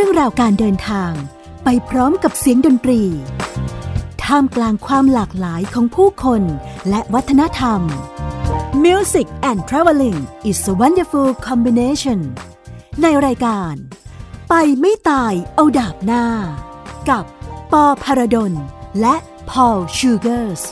รื่องราวการเดินทาง ไปพร้อมกับเสียงดนตรี ท่ามกลางความหลากหลายของผู้คนและวัฒนธรรม Music and Traveling is a wonderful combination ในรายการ ไปไม่ตายเอาดาบหน้า กับปอพารดลและพอลชูเกอร์ส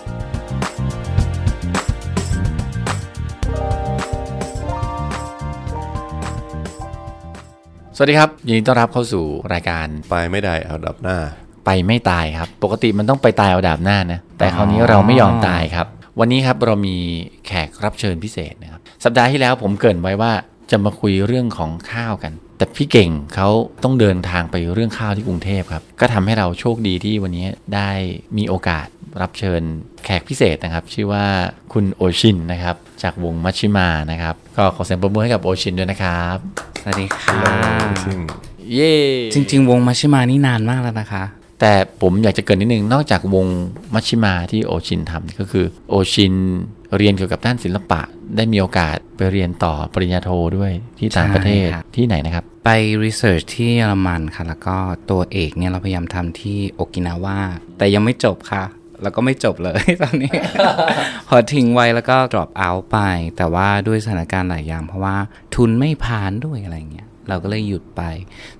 สวัสดีครับ ยินดีต้อนรับเข้าสู่รายการไปไม่ได้เอาดับหน้า ไปไม่ตายครับ ปกติมันต้องไปตายเอาดาบหน้านะ แต่คราวนี้เราไม่ยอมตายครับ วันนี้ครับเรามีแขกรับเชิญพิเศษนะครับ สัปดาห์ที่แล้วผมเกรินไว้ว่าจะมาคุยเรื่องของข้าวกัน แต่พี่เก่งเขาต้องเดินทางไปเรื่องข้าวที่กรุงเทพครับ ก็ทำให้เราโชคดีที่วันนี้ได้มีโอกาสรับเชิญแขกพิเศษนะครับ ชื่อว่าคุณโอชินนะครับ จากวงมัชฌิมานะครับ ก็ขอเสียงปรบมือให้กับโอชินด้วยนะครับส วัสดีค่ะซึ่งเย้จริง ๆ วงมัชฌิมานี่นานมากแล้วนะคะ แต่ผมอยากจะเกริ่นนิดนึง นอกจากวงมัชฌิมาที่โอชินทำก็คือโอชินเรียนเกี่ยวกับด้านศิลปะ ได้มีโอกาสไปเรียนต่อปริญญาโทด้วยที่ต่างประเทศใช่ครับที่ไหนนะครับ ไป research ที่เยอรมันค่ะ แล้วก็ตัวเอกเนี่ยเราพยายามทำที่โอกินาวาแต่ยังไม่จบค่ะ แล้วก็ไม่จบเลยตอนนี้ พอทิ้งไว้แล้วก็ drop out ไป แต่ว่าด้วยสถานการณ์หลายอย่าง เพราะว่าทุนไม่ผ่านด้วยอะไรเงี้ยเราก็เลยหยุดไป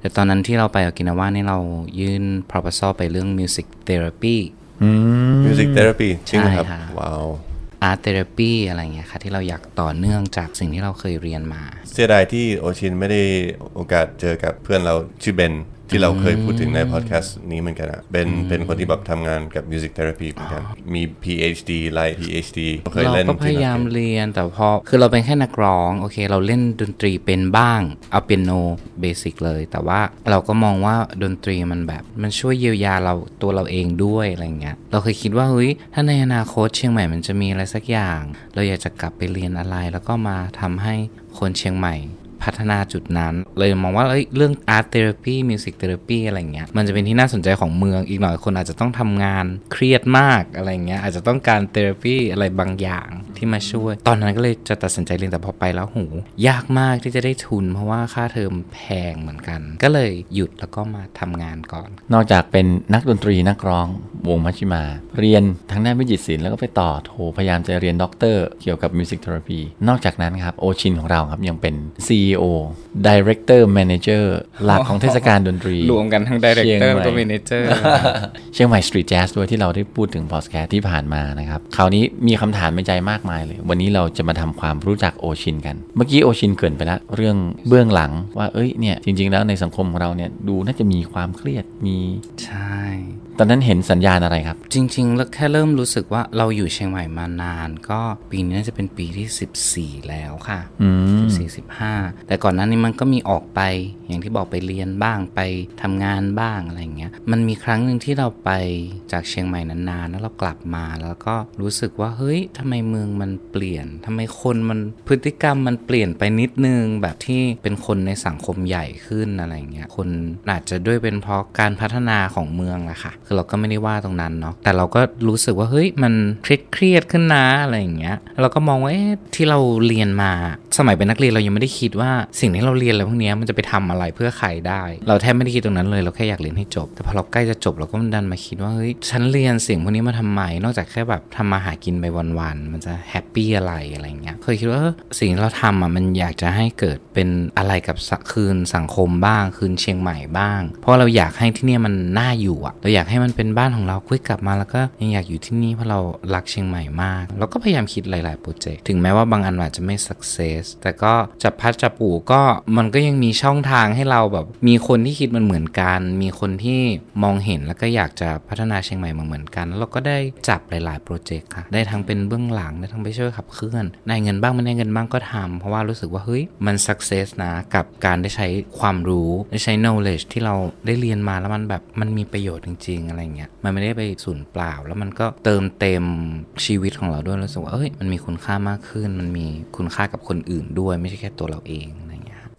แต่ตอนนั้นที่เราไปโอกินาวาเนี่ยเรายื่น proposal ไปเรื่อง music therapy อืม music therapy จริงเหรอครับใช่ค่ะว้าว art therapy อะไรเงี้ยค่ะที่เราอยากต่อเนื่องจากสิ่งที่เราเคยเรียนมา เสียดายที่โอชินไม่ได้โอกาสเจอกับเพื่อนเราชื่อเบน ที่เราเคยพูดถึงในพอดแคสต์นี้เหมือนกันอะเบนเป็นคนที่แบบทำงานกับ music therapy เหมือนกัน มี PhD ไล่ PhD เคยเราเล่นก็พยายามเรียนแต่พอ คือเราเป็นแค่นักร้อง โอเค เราเล่นดนตรีเป็นบ้าง เอาเปียโน basic เลย แต่ว่าเราก็มองว่าดนตรีมันแบบ มันช่วยเยียวยาเราตัวเราเองด้วยอะไรเงี้ยเราเคยคิดว่าเฮ้ยถ้าในอนาคตเชียงใหม่มันจะมีอะไรสักอย่าง เราอยากจะกลับไปเรียนอะไรแล้วก็มาทำให้คนเชียงใหม่ พัฒนาจุดนั้น เลยมองว่าเอ้ยเรื่อง art therapy music therapy อะไรเงี้ยมันจะเป็นที่น่าสนใจของเมืองอีกหน่อยคนอาจจะต้องทำงานเครียดมากอะไรเงี้ยอาจจะต้องการ therapy อะไรบางอย่างที่มาช่วย ตอนนั้นก็เลยจะตัดสินใจเรียนแต่พอไปแล้วหู ยากมากที่จะได้ทุน เพราะว่าค่าเทอมแพงเหมือนกัน ก็เลยหยุดแล้วก็มาทำงานก่อน นอกจากเป็นนักดนตรีนักร้องวงมัชฌิมา เรียนทางด้านวิจิตรศิลป์แล้วก็ไปต่อโทพยายามจะเรียนด็อกเตอร์เกี่ยวกับ music therapyนอกจากนั้นครับโอชินของเราครับยังเป็น CEO Director Manager หลักของเทศกาลดนตรี รวมกันทั้งเชียง director ใหม่แล้วก็ manager เชียงใหม่ Street Jazz ด้วยที่เราได้พูดถึงพอดแคสต์ที่ผ่านมานะครับคราวนี้มีคำถามในใจมากมายเลย วันนี้เราจะมาทำความรู้จักโอชินกัน เมื่อกี้โอชินเกริ่นไปแล้วเรื่องเบื้องหลังว่าเอ้ยเนี่ยจริง ๆ แล้วในสังคมของเราเนี่ยดูน่าจะมีความเครียดมีใช่ตอนนั้นเห็นสัญญาณอะไรครับ จริงๆแล้วแค่เริ่มรู้สึกว่าเราอยู่เชียงใหม่มานาน ก็ปีนี้น่าจะเป็นปีที่ 14 แล้วค่ะอืม14 15แต่ก่อนหน้านี้มันก็มีออกไปอย่างที่บอกไปเรียนบ้างไปทำงานบ้างอะไรอย่างเงี้ยมันมีครั้งหนึ่งที่เราไปจากเชียงใหม่นานๆแล้วเรากลับมาแล้วก็รู้สึกว่าเฮ้ยทำไมเมืองมันเปลี่ยนทำไมคนมันพฤติกรรมมันเปลี่ยนไปนิดนึงแบบที่เป็นคนในสังคมใหญ่ขึ้นอะไรเงี้ยคนอาจจะด้วยเป็นเพราะการพัฒนาของเมืองอะค่ะ คือเราก็ไม่ได้ว่าตรงนั้นเนาะแต่เราก็รู้สึกว่าเฮ้ยมันเครียดเครียดขึ้นนะอะไรอย่างเงี้ยเราก็มองว่าเอ๊ะที่เราเรียนมา สมัยเป็นนักเรียนเรายังไม่ได้คิดว่าสิ่งที่เราเรียนอะไรพวกนี้มันจะไปทำอะไรอะไรเพื่อใครได้ เราแทบไม่ได้คิดตรงนั้นเลย เราแค่อยากเรียนให้จบ แต่พอเราใกล้จะจบเราก็มันดันมาคิดว่าเฮ้ยฉันเรียนสิ่งพวกนี้มาทำไม นอกจากแค่แบบทำมาหากินไปวันๆมันจะ happy อะไรอะไรเงี้ยเคยคิดว่าสิ่งเราทำอะมันอยากจะให้เกิดเป็นอะไรกับคืนสังคมบ้าง คืนเชียงใหม่บ้าง เพราะเราอยากให้ที่นี่มันน่าอยู่อะเราอยากให้มันเป็นบ้านของเราคุยกลับมาแล้วก็ยังอยากอยู่ที่นี่เพราะเรารักเชียงใหม่มากเราก็พยายามคิดหลายๆโปรเจกต์ถึงแม้ว่าบางอันอาจจะไม่ success แต่ก็จับพัดจับปูก็มันก็ยังมีช่องทางให้เราแบบมีคนที่คิดมันเหมือนกัน มีคนที่มองเห็นแล้วก็อยากจะพัฒนาเชียงใหม่มาเหมือนกันแล้วเราก็ได้จับหลาย ๆ โปรเจกต์ค่ะ ได้ทั้งเป็นเบื้องหลังได้ทั้งไปช่วยขับเคลื่อนได้เงินบ้างไม่ได้เงินบ้างก็ทำเพราะว่ารู้สึกว่าเฮ้ยมัน success นะกับการได้ใช้ความรู้ได้ใช้ knowledge ที่เราได้เรียนมาแล้วมันแบบมันมีประโยชน์จริง ๆ อะไรเงี้ยมันไม่ได้ไปสูญเปล่า แล้วมันก็เติมเต็มชีวิตของเราด้วยรู้สึกว่าเอ้ยมันมีคุณค่ามากขึ้น มันมีคุณค่ากับคนอื่นด้วยไม่ใช่แค่ตัวเราเอง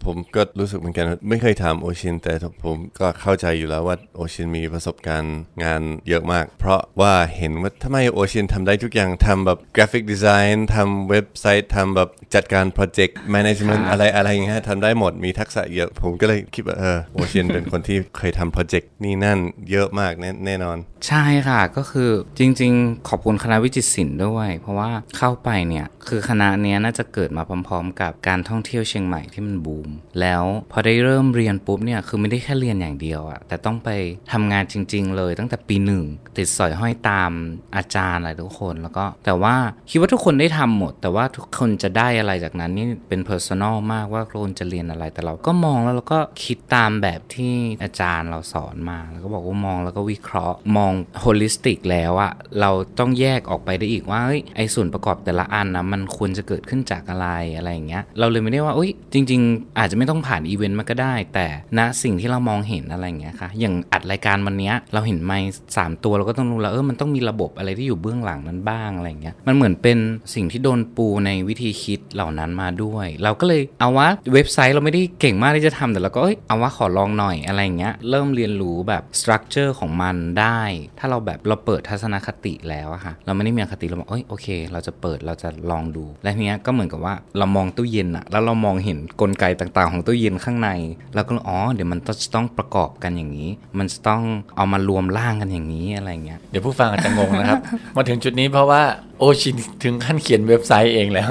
ผมก็รู้สึกเหมือนกันว่าไม่เคยทำโอชิน แต่ผมก็เข้าใจอยู่แล้วว่าโอชินมีประสบการณ์งานเยอะมาก เพราะว่าเห็นว่าทำไมโอชินทำได้ทุกอย่างทำแบบ graphic design ทำเว็บไซต์ทำแบบจัดการ project management อะไรอะไรอย่างเงี้ยทำได้หมดมีทักษะเยอะ ผมก็เลยคิดว่าเออโอชินเป็นคนที่เคยทำโปรเจกต์นี่นั่นเยอะมากแน่แน่นอน ใช่ค่ะก็คือจริง ๆ ขอบคุณคณะวิจิตรศิลป์ด้วย เพราะว่าเข้าไปเนี่ยคือคณะเนี้ยน่าจะเกิดมาพร้อม ๆ กับการท่องเที่ยวเชียงใหม่ที่มันบูมแล้วพอได้เริ่มเรียนปุ๊บเนี่ยคือไม่ได้แค่เรียนอย่างเดียวอะแต่ต้องไปทำงานจริง ๆ เลยตั้งแต่ปีหนึ่ง ติดสอยห้อยตามอาจารย์อะไรทุกคนแล้วก็ แต่ว่าคิดว่าทุกคนได้ทำหมด แต่ว่าทุกคนจะได้อะไรจากนั้นนี่เป็น personal มากว่าคนจะเรียนอะไรแต่เราก็มองแล้วเราก็คิดตามแบบที่อาจารย์เราสอนมาแล้วก็บอกว่ามองแล้วก็วิเคราะห์มอง holistic แล้วอะเราต้องแยกออกไปได้อีกว่าไอ้ส่วนประกอบแต่ละอันนะมันควรจะเกิดขึ้นจากอะไรอะไรอย่างเงี้ยเราเลยไม่ได้ว่าอุ้ยจริง ๆ อาจจะไม่ต้องผ่านอีเวนต์มาก็ได้ แต่ณสิ่งที่เรามองเห็นอะไรอย่างเงี้ยค่ะอย่างอัดรายการวันเนี้ยเราเห็นไมค์สามตัวเราก็ต้องรู้แล้วเออมันต้องมีระบบอะไรที่อยู่เบื้องหลังนั้นบ้างอะไรเงี้ยมันเหมือนเป็นสิ่งที่โดนปูในวิธีคิดเหล่านั้นมาด้วย เราก็เลยเอาว่าเว็บไซต์เราไม่ได้เก่งมากที่จะทำแต่เราก็เอ้ยเอาว่าขอลองหน่อยอะไรเงี้ยเริ่มเรียนรู้แบบ structure ของมันได้ ถ้าเราแบบเราเปิดทัศนคติแล้วอะค่ะเราไม่ได้มีอคติเราบอกเอ้ยโอเค เราจะเปิดเราจะลองดู และทีเนี้ยก็เหมือนกับว่าเรามองตู้เย็นอะแล้วเรามองเห็นกลไกต่างๆ ของตู้เย็นข้างในแล้วก็อ๋อเดี๋ยวมันต้องประกอบกันอย่างนี้ มันจะต้องเอามารวมร่างกันอย่างนี้อะไรเงี้ยเดี๋ยวผู้ฟังอาจจะงงนะครับ มาถึงจุดนี้เพราะว่าโอชินถึงขั้นเขียนเว็บไซต์เองแล้ว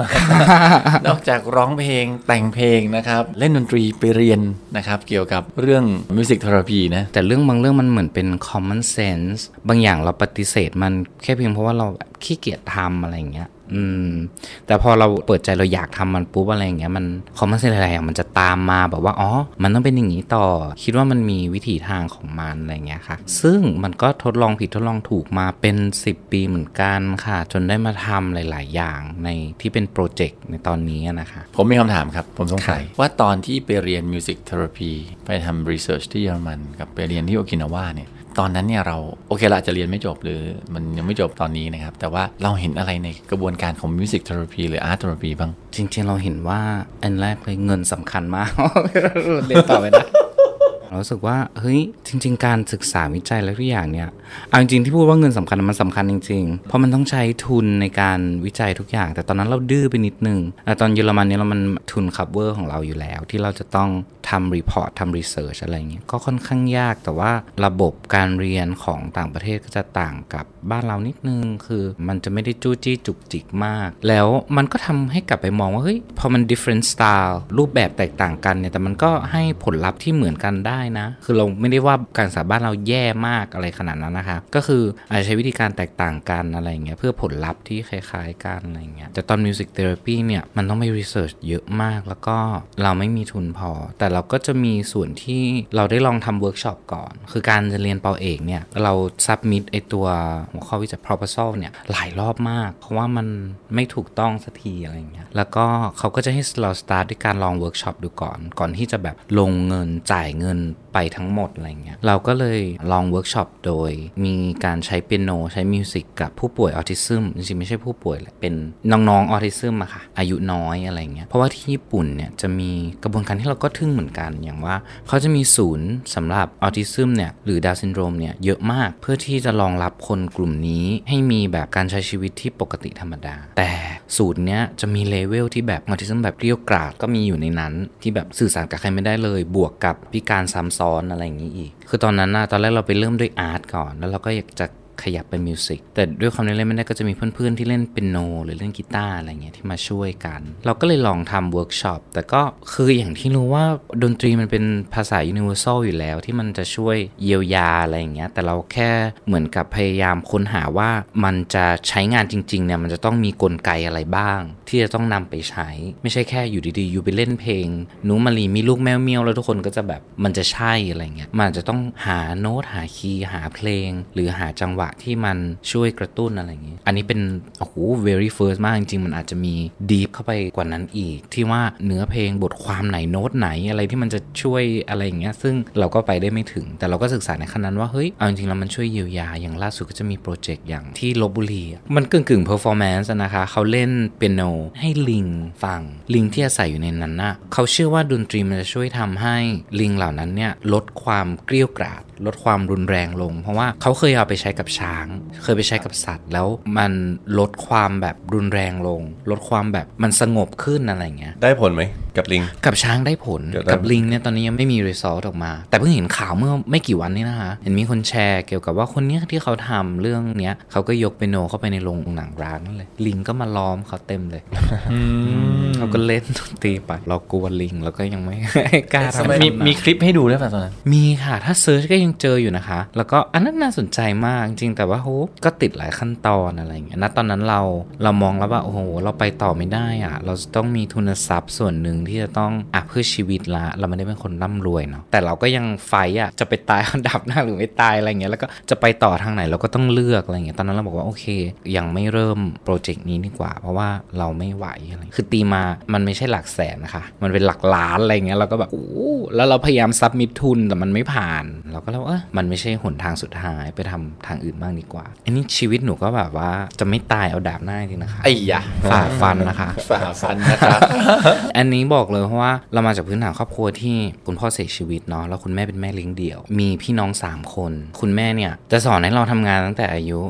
นอกจากร้องเพลงแต่งเพลงนะครับ เล่นดนตรีไปเรียนนะครับ เกี่ยวกับเรื่อง music therapy นะ แต่เรื่องบางเรื่องมันเหมือนเป็น common sense บางอย่างเราปฏิเสธมันแค่เพียงเพราะว่าเราแบบขี้เกียจทำอะไรอย่างเงี้ย อืม แต่พอเราเปิดใจเราอยากทำมันปุ๊บอะไรอย่างเงี้ยมัน common sense อะไรอย่างมันจะตามมาแบบว่าอ๋อ มันต้องเป็นอย่างนี้ต่อ คิดว่ามันมีวิถีทางของมันอะไรอย่างเงี้ยค่ะ ซึ่งมันก็ทดลองผิดทดลองถูกมาเป็น 10 ปีเหมือนกันค่ะ จนได้มาทำหลาย ๆ อย่างในที่เป็นโปรเจกต์ในตอนนี้นะคะ ผมมีคำถามครับ ผมสงสัยว่าตอนที่ไปเรียน music therapy ไปทำ research ที่เยอรมันกับไปเรียนที่โอกินาวาเนี่ย ตอนนั้นเนี่ยเราโอเคละจะเรียนไม่จบหรือมันยังไม่จบตอนนี้นะครับ แต่ว่าเราเห็นอะไรในกระบวนการของ music therapy หรือ art therapy บ้าง จริงๆ เราเห็นว่าอันแรกเลยเงินสำคัญมาก เรียนต่อไปได้ เรารู้สึกว่าเฮ้ยจริง ๆ การศึกษาวิจัยและทุกอย่างเนี่ยเอาจริงๆที่พูดว่าเงินสำคัญมันสำคัญจริง ๆ เพราะมันต้องใช้ทุนในการวิจัยทุกอย่าง แต่ตอนนั้นเราดื้อไปนิดนึงแต่ตอนเยอรมันเนี่ยเรามันทุน cover ของเราอยู่แล้ว ที่เราจะต้องทำ report ทำ research อะไรเงี้ยก็ค่อนข้างยากแต่ว่าระบบการเรียนของต่างประเทศก็จะต่างกับบ้านเรานิดนึง คือมันจะไม่ได้จู้จี้จุกจิกมาก แล้วมันก็ทำให้กลับไปมองว่าเฮ้ยพอมัน different style รูปแบบแตกต่างกันเนี่ยแต่มันก็ให้ผลลัพธ์ที่เหมือนกันได้ได้นะ คือเราไม่ได้ว่าการศึกษาบ้านเราแย่มากอะไรขนาดนั้นนะคะ ก็คืออาจจะใช้วิธีการแตกต่างกันอะไรเงี้ยเพื่อผลลัพธ์ที่คล้ายๆกันอะไรเงี้ยแต่ตอน music therapy เนี่ยมันต้องไป research เยอะมากแล้วก็เราไม่มีทุนพอ แต่เราก็จะมีส่วนที่เราได้ลองทำเวิร์กช็อปก่อน คือการจะเรียนเปาเอกเนี่ยเรา submit ไอตัวหัวข้อวิจัย proposal เนี่ยหลายรอบมาก เพราะว่ามันไม่ถูกต้องสักทีอะไรเงี้ยแล้วก็เขาก็จะให้เรา start ด้วยการลองเวิร์กช็อปดูก่อน ก่อนที่จะแบบลงเงินจ่ายเงินไปทั้งหมดอะไรเงี้ยเราก็เลยลองเวิร์กช็อปโดยมีการใช้เปียโนใช้ music กับผู้ป่วย autism จริงๆไม่ใช่ผู้ป่วยแหละเป็นน้องๆ autism อะค่ะ อายุน้อยอะไรเงี้ยเพราะว่าที่ญี่ปุ่นเนี่ยจะมีกระบวนการที่เราก็ทึ่งเหมือนกันอย่างว่า เขาจะมีศูนย์สำหรับ autism เนี่ยหรือดาวซินโดรมเนี่ยเยอะมากเพื่อที่จะรองรับคนกลุ่มนี้ให้มีแบบการใช้ชีวิตที่ปกติธรรมดา แต่ศูนย์เนี้ยจะมี level ที่แบบ autism แบบเกรี้ยวกราดก็มีอยู่ในนั้น ที่แบบสื่อสารกับใครไม่ได้เลย บวกกับพิการซ้ำซ้อนอะไรอย่างนี้อีก คือตอนนั้นนะตอนแรกเราไปเริ่มด้วย art ก่อน แล้วเราก็อยากจะ ขยับเป็น music แต่ด้วยความที่เล่นไม่ได้ก็จะมีเพื่อนๆที่เล่นเปียโน หรือเล่นกีตาร์อะไรเงี้ยที่มาช่วยกัน เราก็เลยลองทำเวิร์กช็อปแต่ก็คืออย่างที่รู้ว่าดนตรีมันเป็นภาษา universal อยู่แล้วที่มันจะช่วยเยียวยาอะไรอย่างเงี้ยแต่เราแค่เหมือนกับพยายามค้นหาว่ามันจะใช้งานจริงๆเนี่ยมันจะต้องมีกลไกอะไรบ้าง ที่จะต้องนำไปใช้ ไม่ใช่แค่อยู่ดีๆอยู่ไปเล่นเพลงหนูมารีมีลูกแมวเมียวแล้วทุกคนก็จะแบบมันจะใช่อะไรเงี้ยมันจะต้องหาโน้ตหาคีย์หาเพลง หรือหาจังหวะะที่มันช่วยกระตุ้นอะไรอย่างงี้ อันนี้เป็นโอ้โห very first มากจริงๆ มันอาจจะมี deep เข้าไปกว่านั้นอีก ที่ว่าเนื้อเพลงบทความไหนโน้ตไหนอะไรที่มันจะช่วยอะไรอย่างเงี้ยซึ่งเราก็ไปได้ไม่ถึง แต่เราก็ศึกษาในขั้นนั้นว่าเฮ้ยเอาจริงๆแล้วมันช่วยเยียวยาอย่างล่าสุดก็จะมีโปรเจกต์อย่างที่ลบบุรีมันกึ่งกึ่ง performance อะนะคะเขาเล่นเปียโนให้ลิงฟังลิงที่อาศัยอยู่ในนั้นน่ะเขาเชื่อว่าดนตรีมันจะช่วยทำให้ลิงเหล่านั้นเนี่ยลดความเกลี้ยวกราด ลดความรุนแรงลง เพราะว่าเขาเคยเอาไปใช้กับช้าง เคยไปใช้กับสัตว์ แล้วมันลดความแบบรุนแรงลง ลดความแบบมันสงบขึ้นอะไรเงี้ยได้ผลไหมกับลิง กับช้างได้ผลเดี๋ยวนะกับลิงเนี่ยตอนนี้ยังไม่มีรีซอสออกมา แต่เพิ่งเห็นข่าวเมื่อไม่กี่วันนี้นะคะเห็นมีคนแชร์เกี่ยวกับว่าคนเนี้ยที่เขาทำเรื่องเนี้ยเขาก็ยกเปียโนเข้าไปในโรงหนังร้างนั่นเลยลิงก็มาล้อมเขาเต็มเลยเขาก็เล่นดนตรีไปเรากลัวลิงเราก็ยังไม่กล้าทำมีมีคลิปให้ดูด้วยป่ะตอนนั้นมีค่ะ ถ้าเซิร์ชก็ยังเจออยู่นะคะ แล้วก็อันนั้นน่าสนใจมากจริงๆแต่ว่าโหก็ติดหลายขั้นตอนอะไรอย่างเงี้ยณตอนนั้นเราเรามองแล้วว่าโอ้โหเราไปต่อไม่ได้อะเราจะต้องมีทุนทรัพย์ส่วนหนึ่งที่จะต้องอะเพื่อชีวิตละ เราไม่ได้เป็นคนร่ำรวยเนาะแต่เราก็ยังไฟต์อะจะไปตายอันดับหน้าหรือไม่ตายอะไรเงี้ยแล้วก็จะไปต่อทางไหนเราก็ต้องเลือกอะไรเงี้ยตอนนั้นเราบอกว่าโอเค ยังไม่เริ่มโปรเจกต์นี้ดีกว่า เพราะว่าเราไม่ไหวอะไรคือตีมามันไม่ใช่หลักแสนนะคะ มันเป็นหลักล้านอะไรเงี้ยเราก็แบบโอ้แล้วเราพยายาม submit ทุนแต่มันไม่ผ่าน เราก็เลยว่าเออมันไม่ใช่หนทางสุดท้ายไปทำทางอื่นบ้างดีกว่า อันนี้ชีวิตหนูก็แบบว่าจะไม่ตายเอาดาบหน้าจริงนะคะไอ้ยะฝ่าฟันนะคะฝ่าฟันนะครับอันนี้บอกเลยเพราะว่าเรามาจากพื้นฐานครอบครัวที่คุณพ่อเสียชีวิตเนาะแล้วคุณแม่เป็นแม่เลี้ยงเดี่ยว มีพี่น้อง 3 คน คุณแม่เนี่ยจะสอนให้เราทำงานตั้งแต่อายุ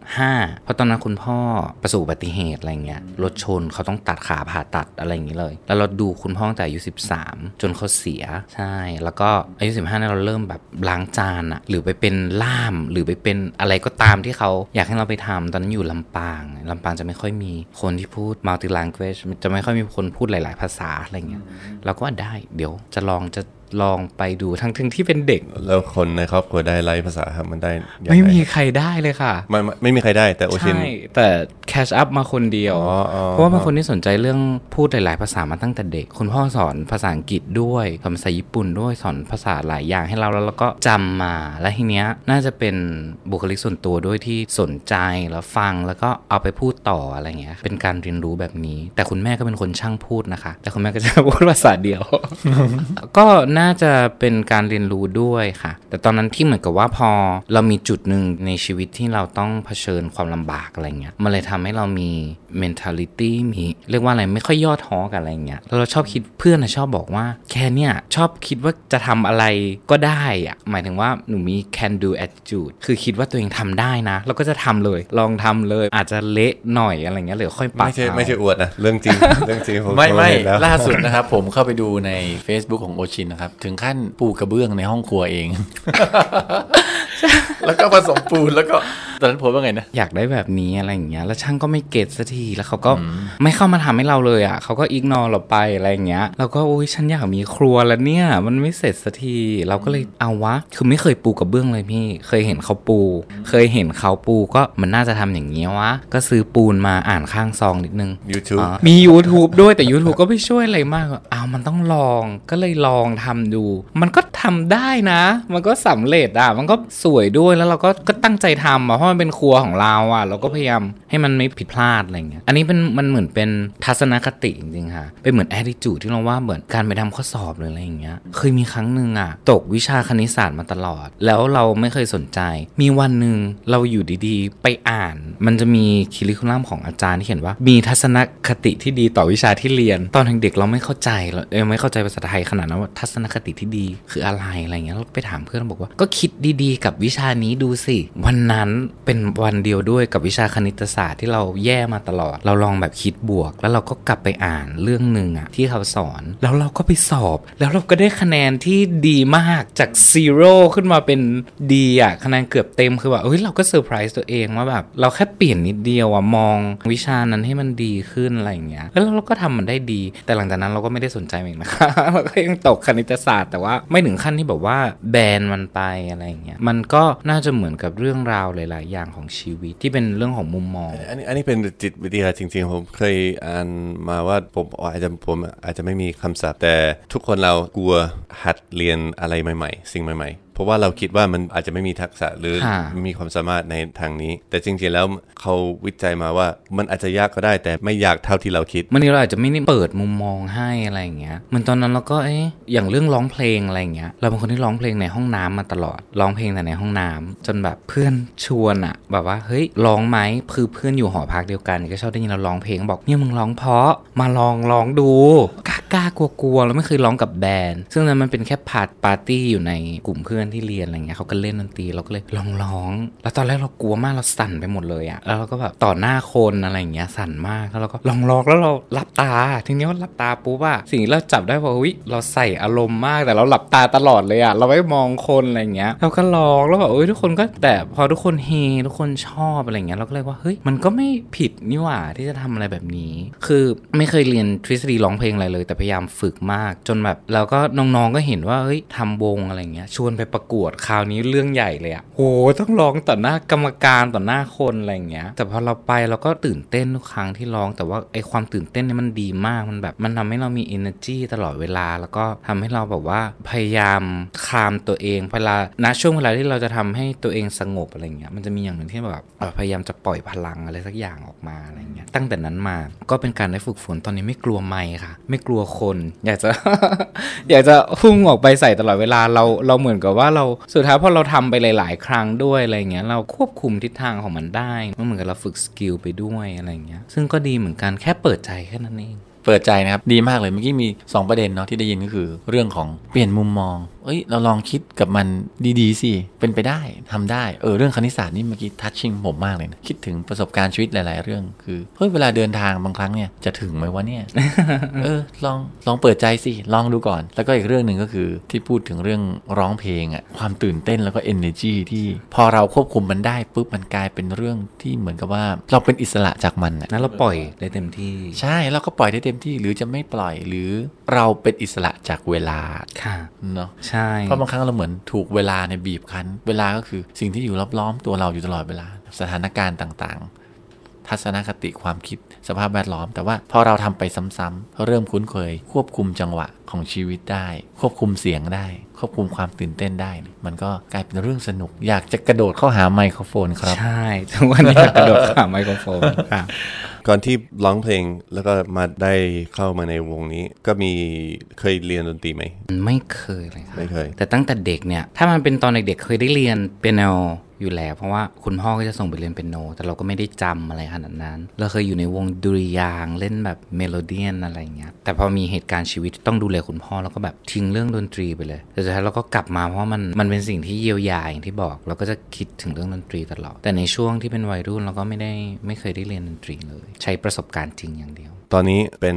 15 เพราะตอนนั้นคุณพ่อประสบอุบัติเหตุอะไรเงี้ยรถชนเขาต้องตัดขาผ่าตัดอะไรอย่างนี้เลย แล้วเราดูคุณพ่อตั้งแต่อายุ 13 จนเขาเสียใช่ แล้วก็อายุ 15เนี่ยเราเริ่มแบบล้างจานอะหรือไปเป็นล่ามหรือไปเป็นอะไรก็ตามที่เขาอยากให้เราไปทำตอนนั้นอยู่ลำปางลำปางจะไม่ค่อยมีคนที่พูด multi language จะไม่ค่อยมีคนพูดหลาย ๆ ภาษาอะไรเงี้ยเราก็ว่าได้ เดี๋ยวจะลองจะ ลองไปดูทั้งทั้งที่เป็นเด็ก แล้วคนในครอบครัวได้ไล่ภาษาครับมันได้ยังงไม่มีใครได้เลยค่ะไม่ไม่ไม่มีใครได้แต่โอชินใช่แต่แคชอัพมาคนเดียวอ๋ออ๋อเพราะว่าเป็นคนที่สนใจเรื่องพูดหลาย ๆ ภาษามาตั้งแต่เด็ก คุณพ่อสอนภาษาอังกฤษด้วยสอนภาษาญี่ปุ่นด้วยสอนภาษาหลายอย่างให้เราแล้วเราก็จำมา และทีเนี้ยน่าจะเป็นบุคลิกส่วนตัวด้วยที่สนใจแล้วฟังแล้วก็เอาไปพูดต่ออะไรเงี้ยเป็นการเรียนรู้แบบนี้ แต่คุณแม่ก็เป็นคนช่างพูดนะคะ แต่คุณแม่ก็จะพูดภาษาเดียว ก็น่าจะเป็นการเรียนรู้ด้วยค่ะ แต่ตอนนั้นที่เหมือนกับว่าพอเรามีจุดหนึ่งในชีวิตที่เราต้องเผชิญความลำบากอะไรเงี้ยมันเลยทำให้เรามี mentality มีเรียกว่าอะไรไม่ค่อยย่อท้อกับอะไรเงี้ยแล้วเราชอบคิดเพื่อนนะชอบบอกว่าแค่เนี่ยชอบคิดว่าจะทำอะไรก็ได้อะหมายถึงว่าหนูมี can do attitude คือคิดว่าตัวเองทำได้นะ แล้วก็จะทำเลย ลองทำเลย อาจจะเละหน่อยอะไรเงี้ยหรือค่อยปรับไม่ใช่เอาไม่ใช่อวดนะเรื่องจริงเรื่องจริงผมไม่ไม่ผเห็นแล้วล่าสุดนะครับ ผมเข้าไปดูใน Facebook ของโอชินนะครับถึงขั้นปูกระเบื้องในห้องครัวเอง แล้วก็ผสมปูนแล้วก็ ตอนนั้นผมว่าไงนะ อยากได้แบบนี้อะไรอย่างเงี้ย แล้วช่างก็ไม่เก็ตสักทีแล้วเขาก็ไม่เข้ามาทำให้เราเลยอะเขาก็อิกนอเราไปอะไรอย่างเงี้ยเราก็โอ้ยฉันอยากมีครัวแล้วเนี่ย มันไม่เสร็จสักทีเราก็เลยเอาวะ คือไม่เคยปูกระเบื้องเลยพี่ เคยเห็นเขาปู เคยเห็นเขาปูก็มันน่าจะทำอย่างเงี้ยวะก็ซื้อปูนมาอ่านข้างซองนิดนึง YouTube อ๋อมี YouTube ด้วยแต่ YouTube ก็ไม่ช่วยอะไรมากอ้าวมันต้องลองก็เลยลองทำดู มันก็ทำได้นะ มันก็สำเร็จอะมันก็สวยด้วยแล้วเราก็ก็ตั้งใจทำอะเพราะมันเป็นครัวของเราอะ เราก็พยายามให้มันไม่ผิดพลาดอะไรเงี้ย อันนี้เป็นมันเหมือนเป็นทัศนคติจริงๆค่ะ เป็นเหมือน attitude ที่เราว่าเหมือนการไปทำข้อสอบหรืออะไรอย่างเงี้ย เคยมีครั้งหนึ่งอะ ตกวิชาคณิตศาสตร์มาตลอด แล้วเราไม่เคยสนใจ มีวันหนึ่งเราอยู่ดีๆ ไปอ่าน มันจะมีคิริคูลัมของอาจารย์ที่เขียนว่า มีทัศนคติที่ดีต่อวิชาที่เรียน ตอนเด็กเราไม่เข้าใจเราไม่เข้าใจภาษาไทยขนาดนั้นว่าทัศนคติที่ดีคืออะไรอะไรเงี้ยเราไปถามเพื่อนบอกว่าก็คิดดีๆ กับวิชานี้ดูสิ วันนั้นเป็นวันเดียวด้วยกับวิชาคณิตศาสตร์ที่เราแย่มาตลอด เราลองแบบคิดบวก แล้วเราก็กลับไปอ่านเรื่องหนึ่งอะที่เขาสอน แล้วเราก็ไปสอบ แล้วเราก็ได้คะแนนที่ดีมากจาก zero ขึ้นมาเป็นดีอะคะแนนเกือบเต็มคือแบบเฮ้ยเราก็เซอร์ไพรส์ตัวเองว่าแบบเราแค่เปลี่ยนนิดเดียวอะมองวิชานั้นให้มันดีขึ้นอะไรอย่างเงี้ยแล้วเราก็ทำมันได้ดี แต่หลังจากนั้นเราก็ไม่ได้สนใจมันอีกนะคะเราก็ยังตกคณิตศาสตร์ แต่ว่าไม่ถึงขั้นที่แบบว่าแบนมันไปอะไรอย่างเงี้ยมันก็น่าจะเหมือนกับเรื่องราวหลาย ๆอย่างของชีวิตที่เป็นเรื่องของมุมมอง อันนี้อันนี้เป็นจิตวิทยาจริง ๆ ผมเคยอ่านมาว่าผมอาจจะผมอาจจะไม่มีคำศัพท์แต่ทุกคนเรากลัวหัดเรียนอะไรใหม่ ๆ สิ่งใหม่ ๆ เพราะว่าเราคิดว่ามันอาจจะไม่มีทักษะหรือค่ะไม่มีความสามารถในทางนี้ แต่จริงๆแล้วเขาวิจัยมาว่ามันอาจจะยากก็ได้ แต่ไม่ยากเท่าที่เราคิดบางทีเราอาจจะไม่ได้เปิดมุมมองให้อะไรอย่างเงี้ยเหมือนตอนนั้นเราก็เอ๊ะอย่างเรื่องร้องเพลงอะไรอย่างเงี้ยเราเป็นคนที่ร้องเพลงในห้องน้ำมาตลอดร้องเพลงแต่ในห้องน้ำจนแบบเพื่อนชวนอะแบบว่าเฮ้ยร้องไหมคือเพื่อนอยู่หอพักเดียวกัน ก็ชอบได้ยินเราร้องเพลงบอกเนี่ยมึงร้องเพราะมาลองร้องดูกล้ากล้ากลัวกลัวๆแล้วไม่เคยร้องกับ band ซึ่งนั้นมันเป็นแค่ part ปาร์ตี้อยู่ในกลุ่มเพื่อนที่เรียนอะไรเงี้ยเขาก็เล่นดนตรีเราก็เลยลองร้อง แล้วตอนแรกเรากลัวมากเราสั่นไปหมดเลยอะแล้วเราก็แบบต่อหน้าคนอะไรเงี้ยสั่นมากแล้วเราก็ลองร้องแล้วเราหลับตา ทีนี้ว่าหลับตาปุ๊บอะสิ่งที่เราจับได้ว่าวิเราใส่อารมณ์มากแต่เราหลับตาตลอดเลยอะเราไม่มองคนอะไรเงี้ยเราก็ร้องแล้วแบบเอ้ยทุกคนก็แต่พอทุกคนเฮทุกคนชอบอะไรเงี้ยเราก็เลยว่าเฮ้ยมันก็ไม่ผิดนี่หว่าที่จะทำอะไรแบบนี้ คือไม่เคยเรียนทฤษฎีร้องเพลงอะไรเลย แต่พยายามฝึกมากจนแบบเราก็น้องๆก็เห็นว่าเฮ้ยทำวงอะไรเงี้ยชวนไปประกวดคราวนี้เรื่องใหญ่เลยอะโหต้องร้องต่อหน้ากรรมการต่อหน้าคนอะไรเงี้ย แต่พอเราไปเราก็ตื่นเต้นทุกครั้งที่ร้อง แต่ว่าไอความตื่นเต้นเนี่ยมันดีมากมันแบบมันทำให้เรามี energy ตลอดเวลา แล้วก็ทำให้เราแบบว่าพยายามคลามตัวเองเวลาณช่วงเวลาที่เราจะทำให้ตัวเองสงบอะไรเงี้ยมันจะมีอย่างหนึ่งที่แบบพยายามจะปล่อยพลังอะไรสักอย่างออกมาอะไรเงี้ยตั้งแต่นั้นมาก็เป็นการได้ฝึกฝนตอนนี้ไม่กลัวไมค์ค่ะ ไม่กลัวคน อยากจะ อยากจะพุ่งออกไปใส่ตลอดเวลาเราเราเหมือนกับว่า่าเราสุดท้ายพอเราทำไปหลาย ๆ ครั้งด้วยอะไรเงี้ยเราควบคุมทิศทางของมันได้มันเหมือนกับเราฝึกสกิลไปด้วยอะไรเงี้ยซึ่งก็ดีเหมือนกันแค่เปิดใจแค่นั้นเอง เปิดใจนะครับดีมากเลยเมื่อกี้มี 2 ประเด็นเนาะที่ได้ยินก็คือ เรื่องของเปลี่ยนมุมมอง เอ้ย เราลองคิดกับมันดีๆสิเป็นไปได้ทำได้เออเรื่องคณิตศาสตร์นี่เมื่อกี้ทัชชิ่งผมมากเลยนะคิดถึงประสบการณ์ชีวิตหลาย ๆ เรื่องคือเฮ้ยเวลาเดินทางบางครั้งเนี่ยจะถึงไหมวะเนี่ยเออลองลองเปิดใจสิลองดูก่อน แล้วก็อีกเรื่องหนึ่งก็คือที่พูดถึงเรื่องร้องเพลงอะความตื่นเต้นแล้วก็ energy ที่พอเราควบคุมมันได้ปุ๊บมันกลายเป็นเรื่องที่เหมือนกับว่า เราเป็นอิสระจากมันอะนั้นเราปล่อยได้เต็มที่ ใช่เราก็ปล่อยได้เต็มที่หรือจะไม่ปล่อยหรือเราเป็นอิสระจากเวลาค่ะเนาะใช่เพราะบางครั้งเราเหมือนถูกเวลาในยบีบคั้น เวลาก็คือสิ่งที่อยู่รอบๆตัวเราอยู่ตลอดเวลา สถานการณ์ต่างๆ ทัศนคติความคิดสภาพแวดล้อม แต่ว่าพอเราทำไปซ้ำๆเริ่มคุ้นเคย ควบคุมจังหวะของชีวิตได้ ควบคุมเสียงได้ ควบคุมความตื่นเต้นได้เนี่ยมันก็กลายเป็นเรื่องสนุก อยากจะกระโดดเข้าหาไมโครโฟนครับ ใช่ทุกวันนี้อยากกระโดดข้ามไมโครโฟนค่ะ ก่อนที่ร้องเพลงแล้วก็มาได้เข้ามาในวงนี้ ก็มีเคยเรียนดนตรีไหมไม่เคยเลยครับไม่เคย แต่ตั้งแต่เด็กเนี่ย ถ้ามันเป็นตอนเด็กๆเคยได้เรียนเปียโนอยู่แล้วเพราะว่าคุณพ่อก็จะส่งไปเรียนเปียโน แต่เราก็ไม่ได้จำอะไรขนาดนั้น เราเคยอยู่ในวงดุริยางค์เล่นแบบเมโลเดียนอะไรอย่างเงี้ยแต่พอมีเหตุการณ์ชีวิตต้องดูแลคุณพ่อแล้วก็แบบทิ้งเรื่องดนตรีไปเลย แต่สุดท้ายเราก็กลับมาเพราะว่ามันมันเป็นสิ่งที่เยียวยาอย่างที่บอก เราก็จะคิดถึงเรื่องดนตรีตลอดแต่ในช่วงที่เป็นวัยรุ่นเราก็ไม่ได้ไม่เคยได้เรียนดนตรีเลยใช้ประสบการณ์จริงอย่างเดียว ตอนนี้เป็น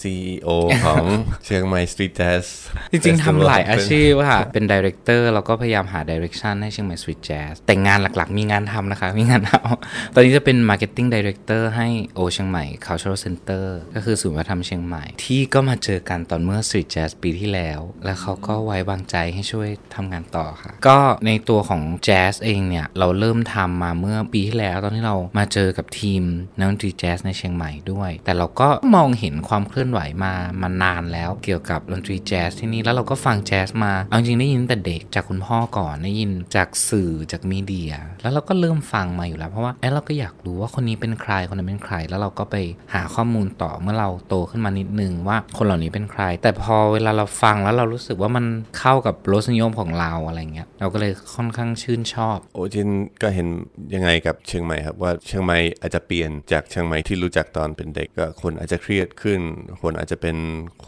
CEO ของเชียงใหม่ Street Jazz จริงๆ Festival ทำหลายอาชีพค่ะ เป็นดีเรคเตอร์แล้วก็พยายามหาดิเรกชันให้เชียงใหม่ Street Jazz แต่งานหลักๆ มีงานทำนะคะ มีงานทำตอนนี้จะเป็น Marketing Director ให้โอเชียงใหม่ Cultural Center ก็คือศูนย์วัฒนธรรมเชียงใหม่ ที่ก็มาเจอกันตอนเมื่อ Street Jazz ปีที่แล้ว แล้วเขาก็ไว้วางใจให้ช่วยทำงานต่อค่ะ ก็ในตัวของ Jazz เองเนี่ย เราเริ่มทำมาเมื่อปีที่แล้ว ตอนที่เรามาเจอกับทีมนักดนตรีแจ๊สในเชียงใหม่ด้วย แต่เราก็็มองเห็นความเคลื่อนไหวมามานานแล้วเกี่ยวกับดนตรีแจ๊สที่นี่แล้วเราก็ฟังแจ๊สมา เอาจริงได้ยินแต่เด็กจากคุณพ่อก่อนได้ยินจากสื่อจากมีเดีย แล้วเราก็เริ่มฟังมาอยู่แล้วเพราะว่าเอ้เราก็อยากรู้ว่าคนนี้เป็นใครคนนั้นเป็นใคร แล้วเราก็ไปหาข้อมูลต่อเมื่อเราโตขึ้นมานิดนึงว่าคนเหล่านี้เป็นใคร แต่พอเวลาเราฟังแล้วเรารู้สึกว่ามันเข้ากับรสนิยมของเราอะไรเงี้ยเราก็เลยค่อนข้างชื่นชอบ โอจินก็เห็นยังไงกับเชียงใหม่ครับว่าเชียงใหม่อาจจะเปลี่ยนจากเชียงใหม่ที่รู้จักตอนเป็นเด็กก็คนอาจจะเครียดขึ้น คนอาจจะเป็น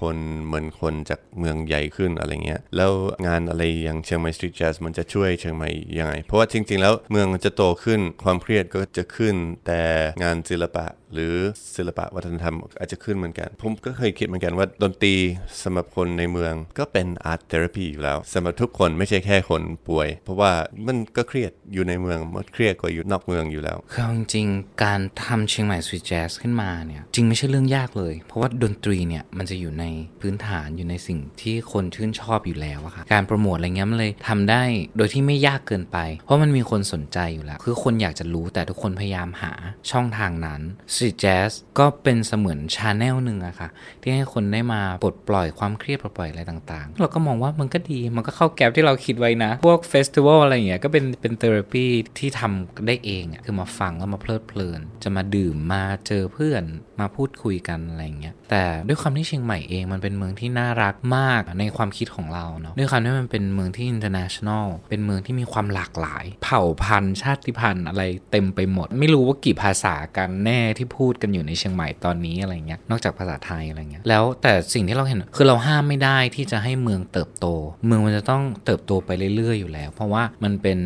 คนเหมือนคนจากเมืองใหญ่ขึ้นอะไรเงี้ย แล้วงานอะไรอย่างเชียงใหม่ Street Jazz มันจะช่วยเชียงใหม่ยังไง เพราะว่าจริง ๆ แล้วเมืองจะโตขึ้นความเครียดก็จะขึ้น แต่งานศิลปะ หรือศิลปะวัฒนธรรมอาจจะขึ้นเหมือนกัน ผมก็เคยคิดเหมือนกันว่าดนตรีสำหรับคนในเมืองก็เป็น art therapy อยู่แล้วสำหรับทุกคนไม่ใช่แค่คนป่วย เพราะว่ามันก็เครียดอยู่ในเมืองมันเครียดกว่าอยู่นอกเมืองอยู่แล้วคือจริงการทำเชียงใหม่ Street Jazz ขึ้นมาเนี่ยจริงไม่ใช่เรื่องยากเลย เพราะว่าดนตรีเนี่ยมันจะอยู่ในพื้นฐานอยู่ในสิ่งที่คนชื่นชอบอยู่แล้วอะค่ะการโปรโมทอะไรเงี้ยมันเลยทำได้โดยที่ไม่ยากเกินไป เพราะมันมีคนสนใจอยู่แล้ว คือคนอยากจะรู้แต่ทุกคนพยายามหาช่องทางนั้น Street Jazz ก็เป็นเสมือน channel หนึ่งอะค่ะ ที่ให้คนได้มาปลดปล่อยความเครียดปลดปล่อยอะไรต่างๆ เราก็มองว่ามันก็ดีมันก็เข้า gap ที่เราคิดไว้นะ พวก festival อะไรอย่างเงี้ยก็เป็นเป็น therapyที่ทำได้เองอะคือมาฟังแล้วมาเพลิดเพลิน จะมาดื่มมาเจอเพื่อนมาพูดคุยกันอะไรอย่างเงี้ยแต่ด้วยความที่เชียงใหม่เองมันเป็นเมืองที่น่ารักมากในความคิดของเราเนาะด้วยความที่มันเป็นเมืองที่ international เป็นเมืองที่มีความหลากหลาย เผ่าพันธุ์ชาติพันธุ์อะไรเต็มไปหมด ไม่รู้ว่ากี่ภาษากันแน่ที่พูดกันอยู่ในเชียงใหม่ตอนนี้อะไรเงี้ยนอกจากภาษาไทยอะไรเงี้ยแล้วแต่สิ่งที่เราเห็นคือเราห้ามไม่ได้ที่จะให้เมืองเติบโต เมืองมันจะต้องเติบโตไปเรื่อยๆอยู่แล้ว เพราะว่ามันเป็น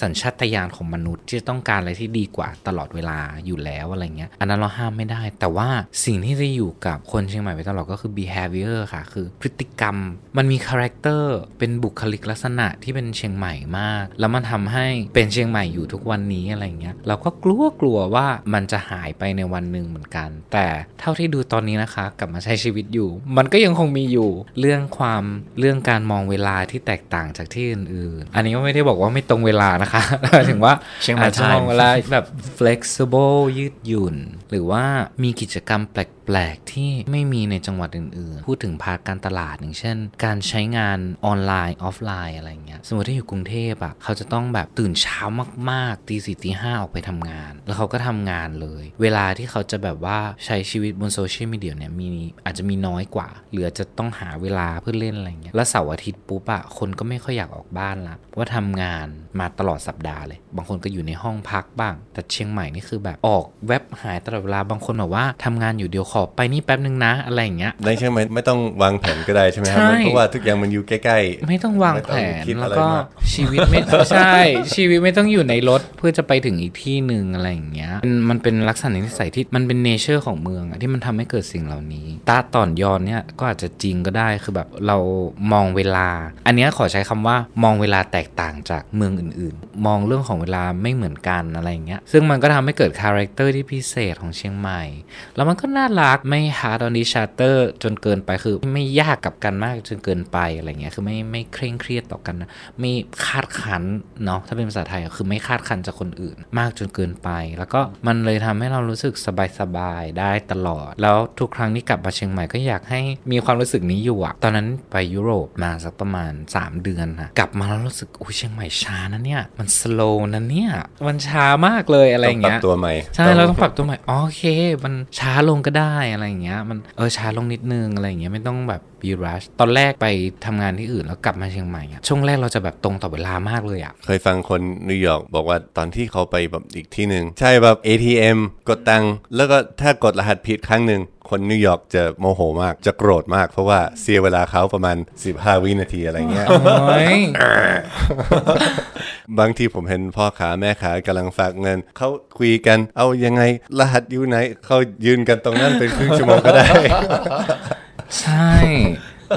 สัญชาตญาณของมนุษย์ที่จะต้องการอะไรที่ดีกว่าตลอดเวลาอยู่แล้วอะไรเงี้ยอันนั้นเราห้ามไม่ได้ แต่ว่าสิ่งที่จะอยู่กับคนเชียงใหม่ไปตลอดก็คือ behavior ค่ะ คือพฤติกรรม มันมีคาแรคเตอร์เป็นบุคลิกลักษณะที่เป็นเชียงใหม่มาก แล้วมันทำให้เป็นเชียงใหม่อยู่ทุกวันนี้อะไรเงี้ยเราก็กลัวกลัวว่ามันจะหายไปในวันหนึ่งเหมือนกัน แต่เท่าที่ดูตอนนี้นะคะ กลับมาใช้ชีวิตอยู่ มันก็ยังคงมีอยู่เรื่องความเรื่องการมองเวลาที่แตกต่างจากที่อื่นๆอันนี้ก็ไม่ได้บอกว่าไม่ตรงเวลานะคะหมายถึงว่าเชียงใหม่อาจจะมอง Time เวลาแบบ flexible ยืดหยุ่น หรือว่ามีกิจกรรมแปลกๆ ที่ไม่มีในจังหวัดอื่นๆ พูดถึง part การตลาดอย่างเช่น การใช้งานออนไลน์ออฟไลน์อะไรเงี้ย สมมติถ้าอยู่กรุงเทพอะเขาจะต้องแบบตื่นเช้ามากๆตีสี่ตีห้าออกไปทำงาน แล้วเขาก็ทำงานเลย เวลาที่เขาจะแบบว่าใช้ชีวิตบนโซเชียลมีเดียเนี่ยมีอาจจะมีน้อยกว่าหรือจะต้องหาเวลาเพื่อเล่นอะไรเงี้ย แล้วเสาร์อาทิตย์ปุ๊บอะคนก็ไม่ค่อยอยากออกบ้านละว่าทำงานมาตลอดสัปดาห์เลย บางคนก็อยู่ในห้องพักบ้าง แต่เชียงใหม่นี่คือแบบออกแว็บหายตลอดเวลาบางคนแบบว่าทำงานอยู่เดียวขอไปนี่แป๊บนึงนะ อะไรอย่างเงี้ยในเชียงใหม่ไม่ต้องวางแผนก็ได้ใช่ไหมครับใช่เพราะว่าทุกอย่างมันอยู่ใกล้ๆ ไม่ต้องวางแผนไม่ต้องคิดแล้วอะไรก็มากชีวิตไม่ใช่ ชีวิตไม่ต้องอยู่ในรถเพื่อจะไปถึงอีกที่หนึ่งอะไรอย่างเงี้ยมันมันเป็นลักษณะนิสัยที่มันเป็น nature ของเมืองอะที่มันทำให้เกิดสิ่งเหล่านี้ ต๊ะต่อนยอนเนี่ยก็อาจจะจริงก็ได้คือแบบเรามองเวลา อันเนี้ยขอใช้คำว่ามองเวลาแตกต่างจากเมืองอื่น ๆ มองเรื่องของเวลาไม่เหมือนกันอะไรอย่างเงี้ยซึ่งมันก็ทำให้เกิด character ที่พิเศษของเชียงใหม่ แล้วมันก็น่ารักไม่ hard on each other จนเกินไปคือไม่ยากกับกันมากจนเกินไปอะไรเงี้ยคือไม่ไม่เคร่งเครียดต่อกันนะไม่คาดคั้นเนาะถ้าเป็นภาษาไทยอะคือไม่คาดคั้นจากคนอื่น มากจนเกินไป แล้วก็มันเลยทำให้เรารู้สึกสบายๆได้ตลอด แล้วทุกครั้งที่กลับมาเชียงใหม่ก็อยากให้มีความรู้สึกนี้อยู่อะตอนนั้นไปยุโรปมาสักประมาณ 3 เดือนนะกลับมาแล้วรู้สึกโอ้ยเชียงใหม่ช้านะเนี่ยมันสโลนะเนี่ยมันช้ามากเลยอะไรต้องปรัเงี้บยตัวใหม่ใช่เราต้องปรับตัวใหม่อ๋อโอเค มันช้าลงก็ได้อะไรอย่างเงี้ย มันเออช้าลงนิดนึงอะไรอย่างเงี้ยไม่ต้องแบบ บีรัชตอนแรกไปทำงานที่อื่นแล้วกลับมาเชียงใหม่อะช่วงแรกเราจะแบบตรงต่อเวลามากเลยอะเคยฟังคนนิวยอร์กบอกว่าตอนที่เขาไปแบบอีกที่หนึ่งใช่แบบ ATM กดตังค์แล้วก็ถ้ากดรหัสผิดครั้งหนึ่งคนนิวยอร์กจะโมโหมากจะโกรธมาก เพราะว่าเสียเวลาเขาประมาณ 15 วินาทีอะไรเงี้ยโอ้ยบางทีผมเห็นพ่อขาแม่ขากำลังฝากเงิน เขาคุยกันเอายังไงรหัสอยู่ไหนเขายืนกันตรงนั้นเป็นครึ่งชั่วโมงก็ได้ ใช่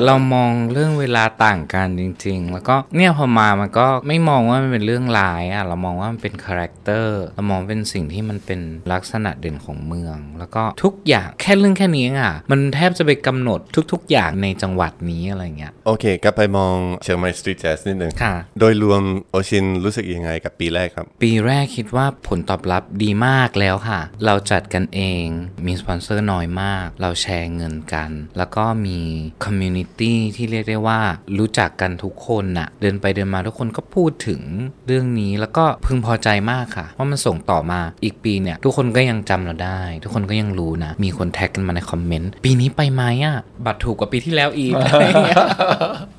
เรามองเรื่องเวลาต่างกันจริง ๆ แล้วก็เนี่ยพอมามันก็ไม่มองว่ามันเป็นเรื่องร้ายอะเรามองว่ามันเป็น character เรามองเป็นสิ่งที่มันเป็นลักษณะเด่นของเมือง แล้วก็ทุกอย่างแค่เรื่องแค่นี้อะมันแทบจะไปกำหนดทุก ๆ อย่างในจังหวัดนี้อะไรเงี้ยโอเคกลับไปมองเชียงใหม่สตรีทแจ๊สนิดหนึ่งค่ะ โดยรวมโอชินรู้สึกยังไงกับปีแรกครับ ปีแรกคิดว่าผลตอบรับดีมากแล้วค่ะ เราจัดกันเองมีสปอนเซอร์น้อยมาก เราแชร์เงินกัน แล้วก็มี community ที่เรียกได้ว่ารู้จักกันทุกคนน่ะ เดินไปเดินมาทุกคนก็พูดถึงเรื่องนี้แล้วก็พึงพอใจมากค่ะว่ามันส่งต่อมาอีกปีเนี่ยทุกคนก็ยังจำเราได้ ทุกคนก็ยังรู้นะ มีคนแท็กกันมาในคอมเมนต์ปีนี้ไปไหมอะบัตรถูกกว่าปีที่แล้วอีกอะไรอย่างเงี้ย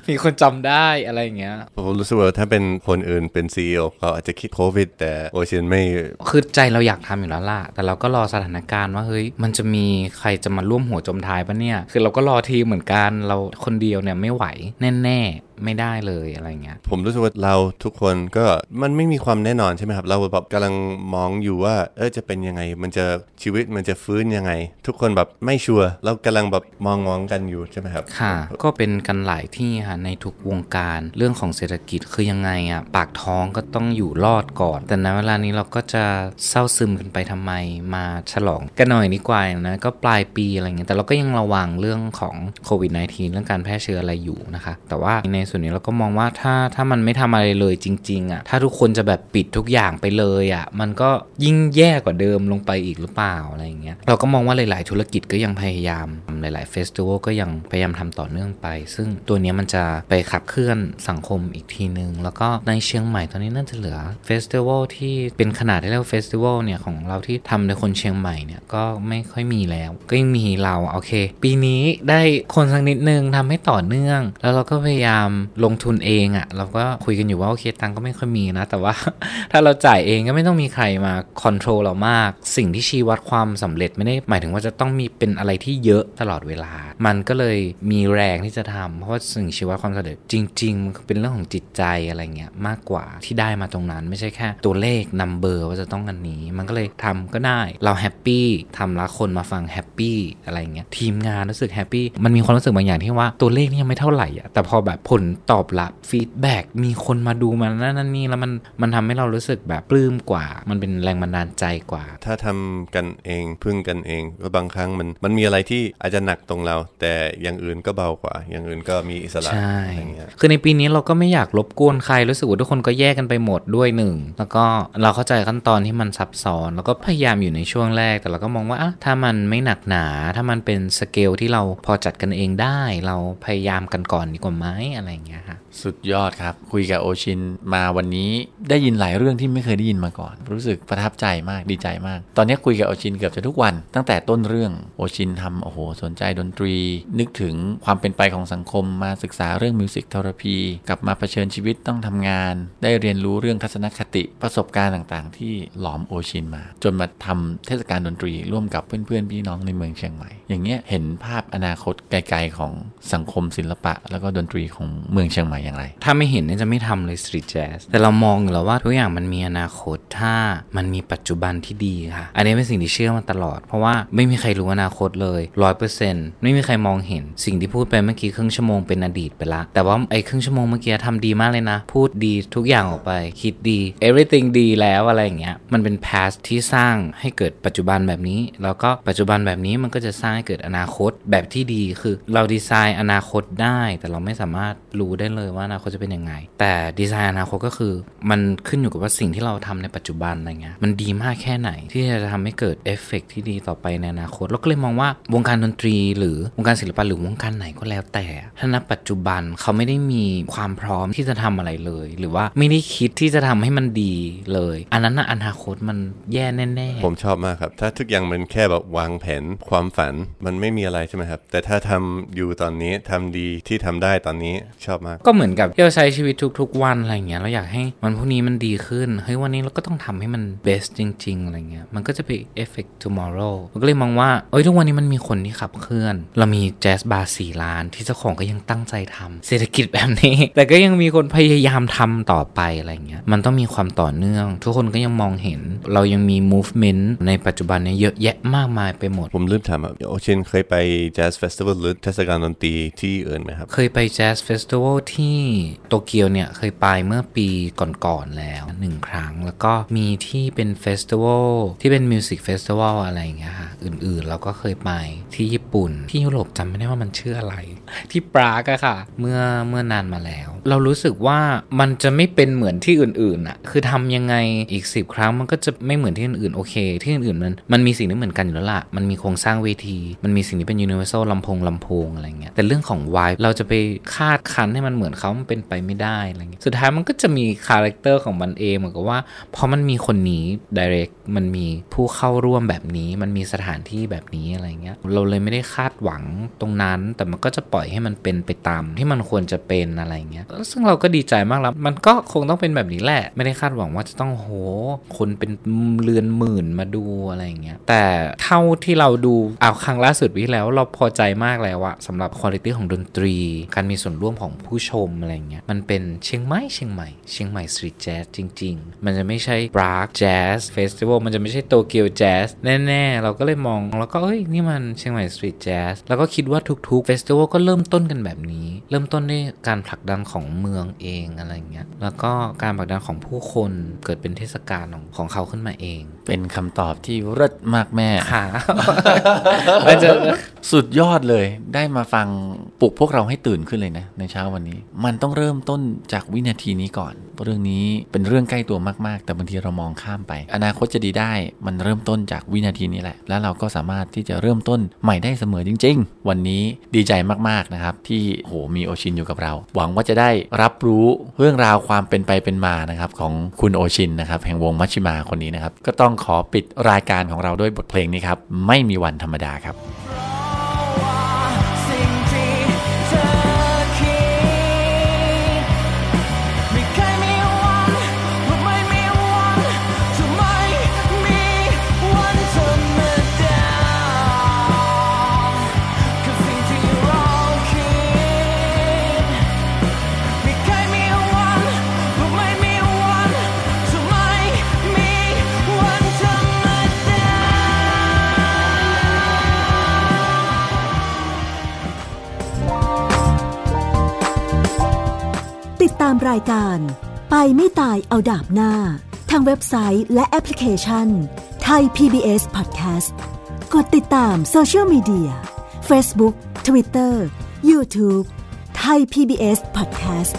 มีคนจำได้อะไรอย่างเงี้ยผมรู้สึกว่าถ้าเป็นคนอื่นเป็น CEO เขาอาจจะคิดโควิด แต่โอชินไม่คือใจเราอยากทำอยู่แล้วล่ะ แต่เราก็รอสถานการณ์ว่าเฮ้ยมันจะมีใครจะมาร่วมหัวจมท้ายปะเนี่ย คือเราก็รอทีมเหมือนกันเราคนเดียวเนี่ยไม่ไหวแน่ๆ ไม่ได้เลยอะไรเงี้ยผมรู้สึกว่าเราทุกคนก็มันไม่มีความแน่นอนใช่ไหมครับ เราแบบกำลังมองอยู่ว่า เออจะเป็นยังไง มันจะชีวิตมันจะฟื้นยังไง ทุกคนแบบไม่ชัวร์เรากำลังแบบมองมองกันอยู่ใช่ไหมครับค่ะ ก็เป็นกันหลายที่ค่ะในทุกวงการเรื่องของเศรษฐกิจคือยังไงอะปากท้องก็ต้องอยู่รอดก่อน แต่ในเวลานี้เราก็จะเศร้าซึมกันไปทำไมมาฉลองกันหน่อยดีกว่านะก็ปลายปีอะไรเงี้ยแต่เราก็ยังระวังเรื่องของโควิด -19 เรื่องการแพร่เชื้ออะไรอยู่นะคะ แต่ว่าในส่วนนี้เราก็มองว่าถ้าถ้ามันไม่ทำอะไรเลยจริง ๆอะถ้าทุกคนจะแบบปิดทุกอย่างไปเลยอะมันก็ยิ่งแย่กว่าเดิมลงไปอีกหรือเปล่าอะไรเงี้ยเราก็มองว่าหลาย ๆ ธุรกิจก็ยังพยายามหลายๆ festival ก็ยังพยายามทำต่อเนื่องไป ซึ่งตัวนี้มันจะไปขับเคลื่อนสังคมอีกทีนึง แล้วก็ในเชียงใหม่ตอนนี้น่าจะเหลือ festival ที่เป็นขนาดที่เรียกว่า festival เนี่ยของเราที่ทำในคนเชียงใหม่เนี่ยก็ไม่ค่อยมีแล้ว ก็ยังมีเราโอเค ปีนี้ได้คนสักนิดนึงทำให้ต่อเนื่อง แล้วเราก็พยายามลงทุนเองอะ่ะ เราก็คุยกันอยู่ว่าโอเคตังค์ก็ไม่ค่อยมีนะ แต่ว่าถ้าเราจ่ายเองก็ไม่ต้องมีใครมา control เรามาก สิ่งที่ชี้วัดความสำเร็จไม่ได้หมายถึงว่าจะต้องมีเป็นอะไรที่เยอะตลอดเวลา มันก็เลยมีแรงที่จะทำเพราะว่าสิ่งชี้วัดความสำเร็จจริงๆมันเป็นเรื่องของจิตใจอะไรเงี้ยมากกว่าที่ได้มาตรงนั้น ไม่ใช่แค่ ตัวเลข number ว่าจะต้องอันนี้ มันก็เลยทำก็ได้เรา happyทำแล้วคนมาฟัง happy อะไรเงี้ยทีมงานรู้สึก happy มันมีความรู้สึกบางอย่างที่ว่าตัวเลขนี่ยังไม่เท่าไหร่อะแต่พอแบบผลตอบรับ feedback มีคนมาดูมันนั่นนั่นนี่แล้วมันมันทำให้เรารู้สึกแบบปลื้มกว่า มันเป็นแรงบันดาลใจกว่า ถ้าทำกันเองพึ่งกันเองก็บางครั้งมันมันมีอะไรที่อาจจะหนักตรงเรา แต่อย่างอื่นก็เบากว่า อย่างอื่นก็มีอิสระใช่อะไรเงี้ยคือในปีนี้เราก็ไม่อยากรบกวนใครรู้สึกว่าทุกคนก็แยกกันไปหมดด้วยหนึ่งแล้วก็เราเข้าใจขั้นตอนที่มันซับซ้อน แล้วก็พยายามอยู่ในช่วงแรก แต่เราก็มองว่าอะถ้ามันไม่หนักหนา ถ้ามันเป็นสเกลที่เราพอจัดกันเองได้ เราพยายามกันก่อนดีกว่าไหมอะไรอย่างเงี้ยฮะ สุดยอดครับ คุยกับโอชินมาวันนี้ได้ยินหลายเรื่องที่ไม่เคยได้ยินมาก่อน รู้สึกประทับใจมากดีใจมาก ตอนนี้คุยกับโอชินเกือบจะทุกวัน ตั้งแต่ต้นเรื่องโอชินทำโอ้โหสนใจดนตรี นึกถึงความเป็นไปของสังคมมาศึกษาเรื่อง music therapyกลับมาเผชิญชีวิตต้องทำงาน ได้เรียนรู้เรื่องทัศนคติประสบการณ์ต่างๆ ที่หลอมโอชินมา จนมาทำเทศกาลดนตรีร่วมกับเพื่อนๆพี่น้องในเมืองเชียงใหม่ อย่างเงี้ยเห็นภาพอนาคตไกลๆของสังคมศิลปะ แล้วก็ดนตรีของเมืองเชียงใหม่อย่างไร ถ้าไม่เห็นเนี่ยจะไม่ทำเลยสตรีทแจ๊สแต่เรามองอยู่แล้วว่าทุกอย่างมันมีอนาคตถ้ามันมีปัจจุบันที่ดีค่ะ อันนี้เป็นสิ่งที่เชื่อมาตลอด เพราะว่าไม่มีใครรู้อนาคตเลยร้อยเปอร์เซ็นต์ไม่มีใครมองเห็น สิ่งที่พูดไปเมื่อกี้ครึ่งชั่วโมงเป็นอดีตไปละ แต่ว่าไอ้ครึ่งชั่วโมงเมื่อกี้ทำดีมากเลยนะ พูดดีทุกอย่างออกไป คิดดี everything ดีแล้วอะไรอย่างเงี้ย มันเป็น past ที่สร้างให้เกิดปัจจุบันแบบนี้ แล้วก็ปัจจุบันแบบนี้มันก็จะสร้างให้เกิดอนาคตแบบที่ดี คือเราดีไซน์อนาคตได้ แต่เราไม่สามารถรู้ได้เลยว่าอนาคตจะเป็นยังไง แต่ดีไซน์อนาคตก็คือ มันขึ้นอยู่กับว่าสิ่งที่เราทำในปัจจุบันอะไรเงี้ยมันดีมากแค่ไหนที่จะทำให้เกิดเอฟเฟกต์ที่ดีต่อไปในอนาคตเราก็เลยมองว่าวงการดนตรี หรือวงการศิลปะหรือวงการไหนก็แล้วแต่ถ้าณปัจจุบันเขาไม่ได้มีความพร้อมที่จะทำอะไรเลย หรือว่าไม่ได้คิดที่จะทำให้มันดีเลย อันนั้นอนาคตมันแย่แน่ๆผมชอบมากครับ ถ้าทุกอย่างมันแค่แบบวางแผนความฝันมันไม่มีอะไรใช่ไหมครับ แต่ถ้าทำอยู่ตอนนี้ทำดีที่ทำได้ตอนนี้ชอบมากก็เหมือนกับที่เราใช้ชีวิตทุก ๆ วันอะไรเงี้ยเราอยากให้วันพรุ่งนี้มันดีขึ้นเฮ้ยวันนี้เราก็ต้องทำให้มัน best จริง ๆ อะไรเงี้ยมันก็จะไป effect tomorrow มันก็เลยมองว่าเอ้ยทุกวันนี้มันมีคนที่ขับเคลื่อน เรามีแจ๊สบาร์สี่ล้านที่เจ้าของก็ยังตั้งใจทำเศรษฐกิจแบบนี้ แต่ก็ยังมีคนพยายามทำต่อไปอะไรเงี้ยมันต้องมีความต่อเนื่อง ทุกคนก็ยังมองเห็น เรายังมี movement ในปัจจุบันเนี่ยเยอะแยะมากมายไปหมด ผมลืมถามครับโอชินเคยไป Jazz Festival หรือเทศกาลดนตรีที่อื่นไหมครับ เคยไป jazz festival ที่โตเกียวเนี่ยเคยไปเมื่อปีก่อนๆแล้วหนึ่งครั้ง แล้วก็มีที่เป็น festival ที่เป็น music festival อะไรอย่างเงี้ยค่ะ อื่นๆ เราก็เคยไปที่ญี่ปุ่น ที่ยุโรปจำไม่ได้ว่ามันชื่ออะไร ที่ปรากอะค่ะ เมื่อเมื่อนานมาแล้ว เรารู้สึกว่ามันจะไม่เป็นเหมือนที่อื่นๆอะคือทำยังไงอีก 10 ครั้งมันก็จะไม่เหมือนที่อื่นๆโอเค ที่อื่นๆมันมันมีสิ่งที่เหมือนกันอยู่แล้วล่ะมันมีโครงสร้างเวที มันมีสิ่งที่เป็น universal ลำโพงลำโพงอะไรเงี้ยแต่เรื่องของ vibe เราจะไปคาดคั้นให้มันเหมือนเขามันเป็นไปไม่ได้อะไรเงี้ยสุดท้ายมันก็จะมี character ของมันเองเหมือนกับว่าพอมันมีคนนี้ direct มันมีผู้เข้าร่วมแบบนี้มันมีสถานที่แบบนี้อะไรเงี้ย เราเลยไม่ได้คาดหวังตรงนั้น แต่มันก็จะปล่อยให้มันเป็นไปตามที่มันควรจะเป็นอะไรเงี้ย ซึ่งเราก็ดีใจมากแล้ว มันก็คงต้องเป็นแบบนี้แหละ ไม่ได้คาดหวังว่าจะต้องโห คนเป็นเรือนหมื่นมาดูอะไรเงี้ย แต่เท่าที่เราดูเอาครั้งล่าสุดวิแล้ว เราพอใจมากแล้วอะสำหรับคุณภาพของดนตรี การมีส่วนร่วมของผู้ชมอะไรเงี้ย มันเป็นเชียงใหม่เชียงใหม่เชียงใหม่สตรีทแจ๊สจริง ๆ มันจะไม่ใช่ปราก Jazz Festival มันจะไม่ใช่โตเกียวแจ๊สแน่ๆเราก็เลยมอง แล้วก็เอ้ยนี่มันเชียงใหม่สตรีทแจ๊สแล้วก็คิดว่าทุกๆเฟสติวัลก็เริ่มต้นกันแบบนี้ เริ่มต้นด้วยการผลักดันของเมืองเองอะไรเงี้ยแล้วก็การผลักดันของผู้คนเกิดเป็นเทศกาลของของเขาขึ้นมาเอง เป็นคำตอบที่เลิศมากแม่ค่ะมันจะสุดยอดเลยได้มาฟังปลุกพวกเราให้ตื่นขึ้นเลยนะ ในเช้าวันนี้ มันต้องเริ่มต้นจากวินาทีนี้ก่อน เรื่องนี้เป็นเรื่องใกล้ตัวมากๆ แต่บางทีเรามองข้ามไป อนาคตจะดีได้มันเริ่มต้นจากวินาทีนี้แหละ แล้วเราก็สามารถที่จะเริ่มต้นใหม่ได้เสมอจริง ๆ วันนี้ดีใจมากๆนะครับ ที่โหมีโอชินอยู่กับเรา หวังว่าจะได้รับรู้เรื่องราวความเป็นไปเป็นมานะครับของคุณโอชินนะครับแห่งวงมัชชิมาคนนี้นะครับก็ต้องขอปิดรายการของเราด้วยบทเพลงนี้ครับไม่มีวันธรรมดาครับรายการ ไปไม่ตายเอาดาบหน้า ทางเว็บไซต์และแอปพลิเคชันไทย PBS Podcast กดติดตามโซเชียลมีเดีย Facebook Twitter YouTube ไทย PBS Podcast